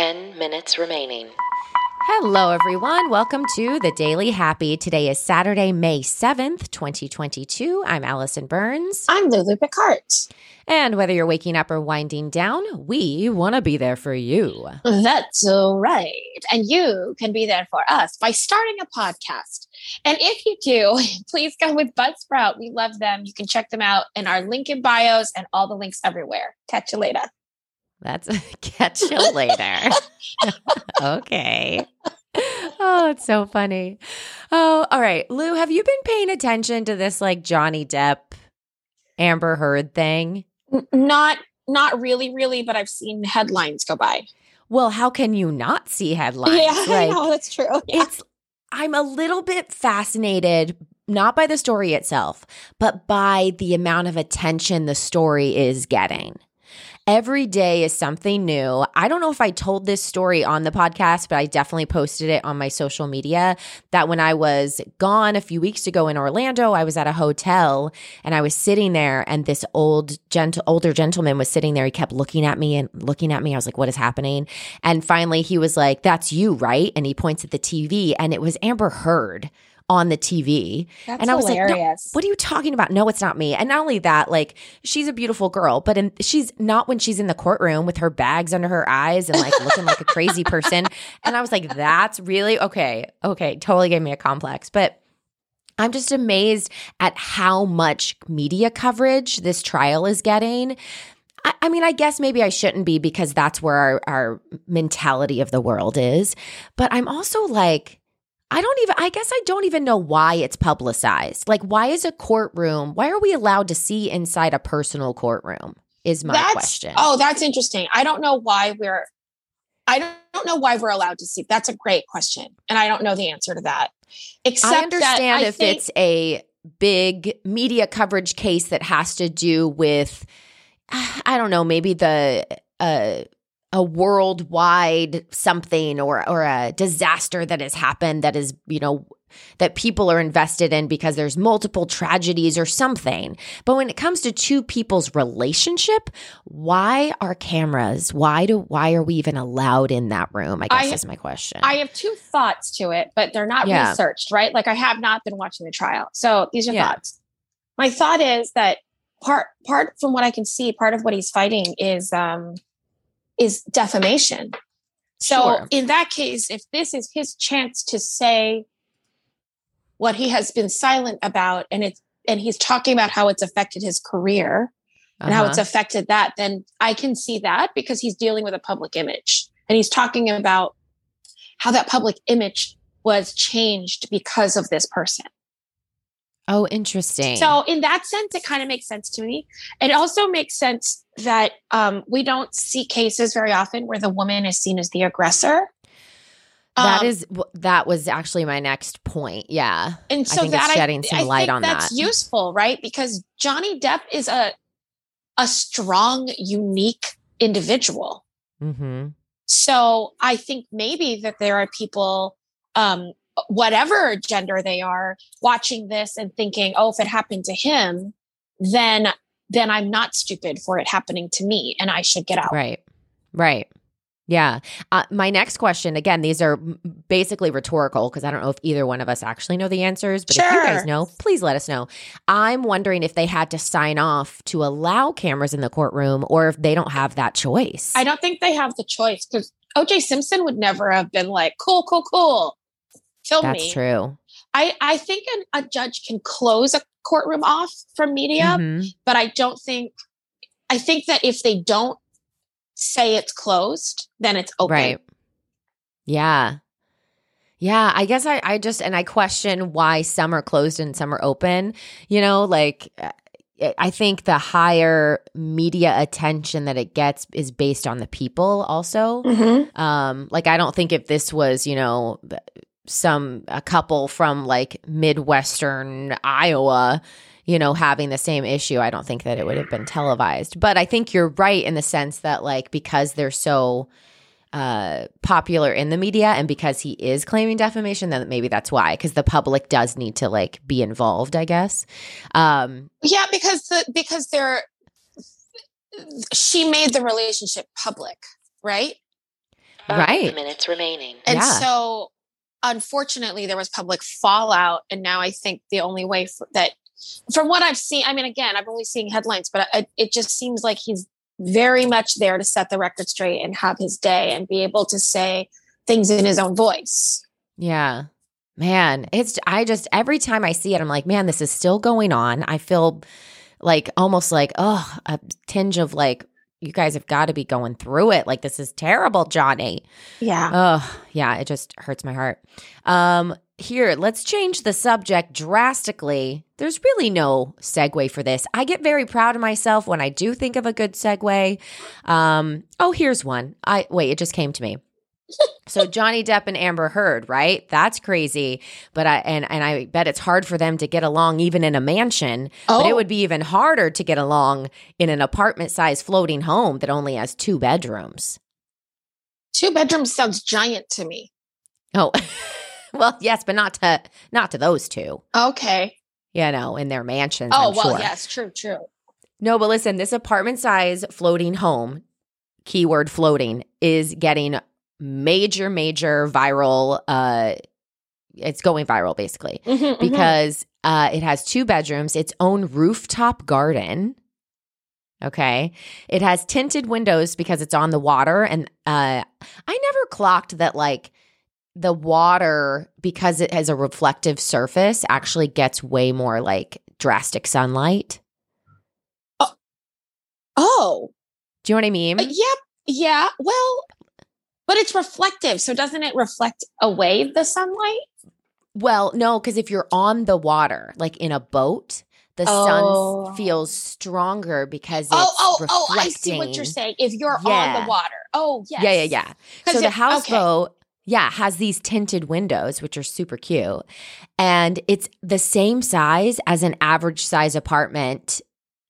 10 minutes remaining. Hello, everyone. Welcome to the Daily Happy. Today is Saturday, May 7th, 2022. I'm Alison Burns. I'm Lulu Picard. And whether you're waking up or winding down, we want to be there for you. That's right. And you can be there for us by starting a podcast. And if you do, please go with Buzzsprout. We love them. You can check them out in our link in bios and all the links everywhere. Catch you later. That's catch you later. okay. Oh, it's so funny. Oh, all right. Lou, have you been paying attention to this like Johnny Depp Amber Heard thing? Not not really, really, but I've seen headlines go by. Well, how can you not see headlines? Yeah, I know that's true. Yeah. It's I'm a little bit fascinated not by the story itself, but by the amount of attention the story is getting. Every day is something new. I don't know if I told this story on the podcast, but I definitely posted it on my social media that when I was gone a few weeks ago in Orlando, I was at a hotel and I was sitting there and this old gentle older gentleman was sitting there. He kept looking at me and looking at me. I was like, what is happening? And finally he was like, That's you, right? And he points at the TV and it was Amber Heard on the TV. That's and I was like, no, what are you talking about? No, it's not me. And not only that, like she's a beautiful girl, but in, she's not when she's in the courtroom with her bags under her eyes and like looking like a crazy person. And I was like, that's really okay. Okay. Totally gave me a complex. But I'm just amazed at how much media coverage this trial is getting. I, I mean, I guess maybe I shouldn't be because that's where our, our mentality of the world is. But I'm also like, I don't even, I guess I don't even know why it's publicized. Like, why is a courtroom, why are we allowed to see inside a personal courtroom? Is my that's, question. Oh, that's interesting. I don't know why we're I don't, know why we're allowed to see. That's a great question. And I don't know the answer to that. Except I that understand I if think- it's a big media coverage case that has to do with, I don't know, maybe the, uh, a worldwide something or or a disaster that has happened that is you know that people are invested in because there's multiple tragedies or something but when it comes to two people's relationship why are cameras why do why are we even allowed in that room i guess I- is my question I have two thoughts to it, but they're not Yeah. researched, right? Like I have not been watching the trial. So these are Yeah. thoughts. My thought is that part part from what I can see, part of what he's fighting is um is defamation. So Sure. in that case, if this is his chance to say what he has been silent about and it's and he's talking about how it's affected his career and how Uh-huh. it's affected that, then I can see that because he's dealing with a public image and he's talking about how that public image was changed because of this person. Oh interesting So, in that sense, it kind of makes sense to me. It also makes sense that um, we don't see cases very often where the woman is seen as the aggressor. That Um, is that was actually my next point. Yeah. and so think it's that shedding some I light think on that's that. useful, right? Because Johnny Depp is a a strong, unique individual. Mm-hmm. So I think maybe that there are people, um, whatever gender they are, watching this and thinking, "Oh, if it happened to him, then then I'm not stupid for it happening to me, and I should get out." Right. Right. Yeah. Uh, my next question again, these are basically rhetorical because I don't know if either one of us actually know the answers, but if you guys know, please let us know. I'm wondering if they had to sign off to allow cameras in the courtroom or if they don't have that choice. I don't think they have the choice because O.J. Simpson would never have been like, "Cool, cool, cool, That's me." true. I I think an, a judge can close a courtroom off from media, Mhm. but I don't think. I think that if they don't say it's closed, then it's open. Right. Yeah. Yeah, I guess I, I just and I question why some are closed and some are open. You know, like uh, I think the higher media attention that it gets is based on the people also. Mhm. Um like I don't think if this was, you know, some a couple from like Midwestern Iowa, you know, having the same issue, I don't think that it would have been televised. But I think you're right in the sense that like because they're so uh popular in the media and because he is claiming defamation then maybe that's why because the public does need to like be involved i guess um Yeah, because the because they're she made the relationship public, right? Five Right. minutes remaining. And Yeah. so, unfortunately, there was public fallout. And now I think the only way for, that, from what I've seen, I mean, again, I'm only seeing headlines, but I, it just seems like he's very much there to set the record straight and have his day and be able to say things in his own voice. Yeah. Man, it's I just every time I see it, I'm like, man, this is still going on. I feel like almost like, oh, a tinge of like, you guys have got to be going through it. Like, this is terrible, Johnny. Yeah. Oh, yeah, it just hurts my heart. Um, here, let's change the subject drastically. There's really no segue for this. I get very proud of myself when I do think of a good segue. Um, oh, here's one. I wait, it just came to me. So Johnny Depp and Amber Heard, right? That's crazy. But I and and I bet it's hard for them to get along even in a mansion. But it Oh. would be even harder to get along in an apartment-sized floating home that only has two bedrooms. Two bedrooms sounds giant to me. Oh, well, yes, but not to not to those two. Okay. You know, in their mansions. Oh, I'm well, sure. yes, true, true. No, but listen, this apartment size floating home, keyword floating, is getting major, major viral. Uh, it's going viral basically Mhm, mhm. because uh, it has two bedrooms, its own rooftop garden. Okay. It has tinted windows because it's on the water. And uh, I never clocked that, like, the water, because it has a reflective surface, actually gets way more like drastic sunlight. oh, oh. Do you know what I mean? Uh, yep. Yeah. Well, but it's reflective. So doesn't it reflect away the sunlight? Well, no, because if you're on the water, like in a boat, the Oh. sun feels stronger because oh, it's Oh, oh, reflecting. oh, I see what you're saying. If you're on the water. Oh, yes. Yeah, yeah, yeah. So the if- houseboat, yeah, has these tinted windows, which are super cute. And it's the same size as an average size apartment.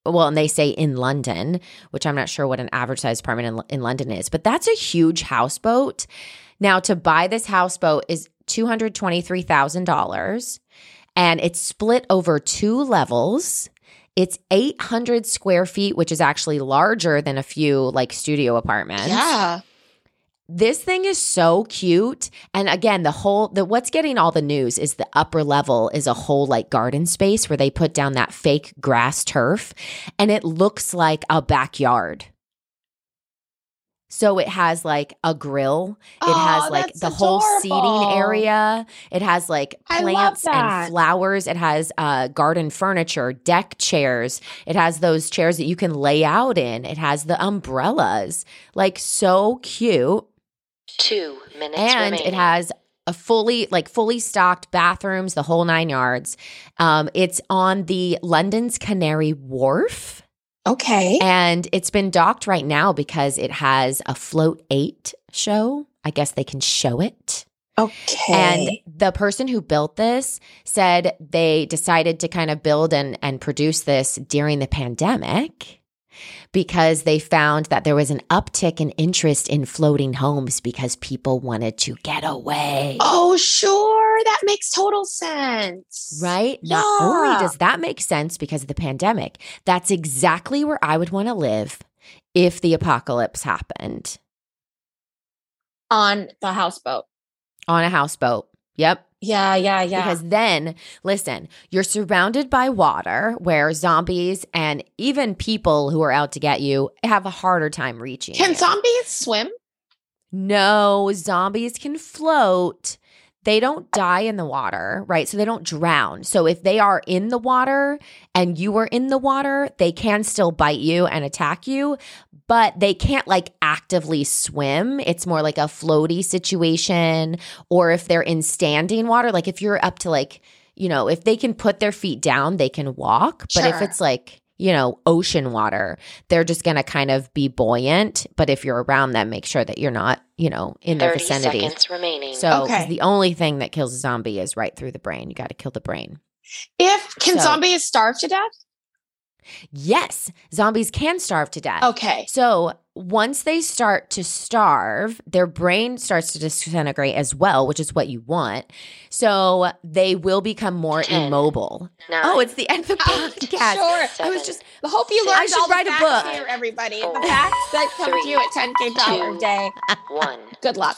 Well, and they say in London, which I'm not sure what an average size apartment in, in London is, but that's a huge houseboat. Now, to buy this houseboat is $223,000 and it's split over two levels. It's 800 square feet, which is actually larger than a few like studio apartments. Yeah. This thing is so cute. And again, the whole the what's getting all the news is the upper level is a whole like garden space where they put down that fake grass turf and it looks like a backyard. So it has like a grill. It Oh, has like the whole seating area. It has like plants and flowers. It has uh, garden furniture, deck chairs. It has those chairs that you can lay out in. It has the umbrellas. Like so cute Two minutes and remaining. it has a fully like fully stocked bathrooms the whole nine yards um it's on the london's canary wharf Okay. and it's been docked right now because it has a float 8 show i guess they can show it Okay. and the person who built this said they decided to kind of build and, and produce this during the pandemic because they found that there was an uptick in interest in floating homes because people wanted to get away. oh, sure. That makes total sense. Right? Not only does that make sense because of the pandemic, that's exactly where I would want to live if the apocalypse happened On the houseboat. on a houseboat. Yep. Yeah, yeah, yeah. Because then, listen, you're surrounded by water where zombies and even people who are out to get you have a harder time reaching. Can you. zombies swim? no, zombies can float. They don't die in the water, right? So they don't drown. So if they are in the water and you are in the water, they can still bite you and attack you, but they can't like actively swim. It's more like a floaty situation. Or if they're in standing water, like if you're up to like, you know, if they can put their feet down, they can walk. But if it's like, you know, ocean water, they're just going to kind of be buoyant. But if you're around them, make sure that you're not, you know, in their 30 vicinity. seconds remaining. So 'cause Okay. the only thing that kills a zombie is right through the brain. You got to kill the brain. If can So- zombies starve to death? Yes, zombies can starve to death. Okay. So once they start to starve, their brain starts to disintegrate as well, which is what you want. So they will become more Ten. immobile. Nine. Oh, it's the end of the Oh, podcast. sure. I was just I hope you Six. learned I should all the write a book. here, everybody. Four. the facts that come Three. to you at 10K dollar a Two. day. one. Good luck.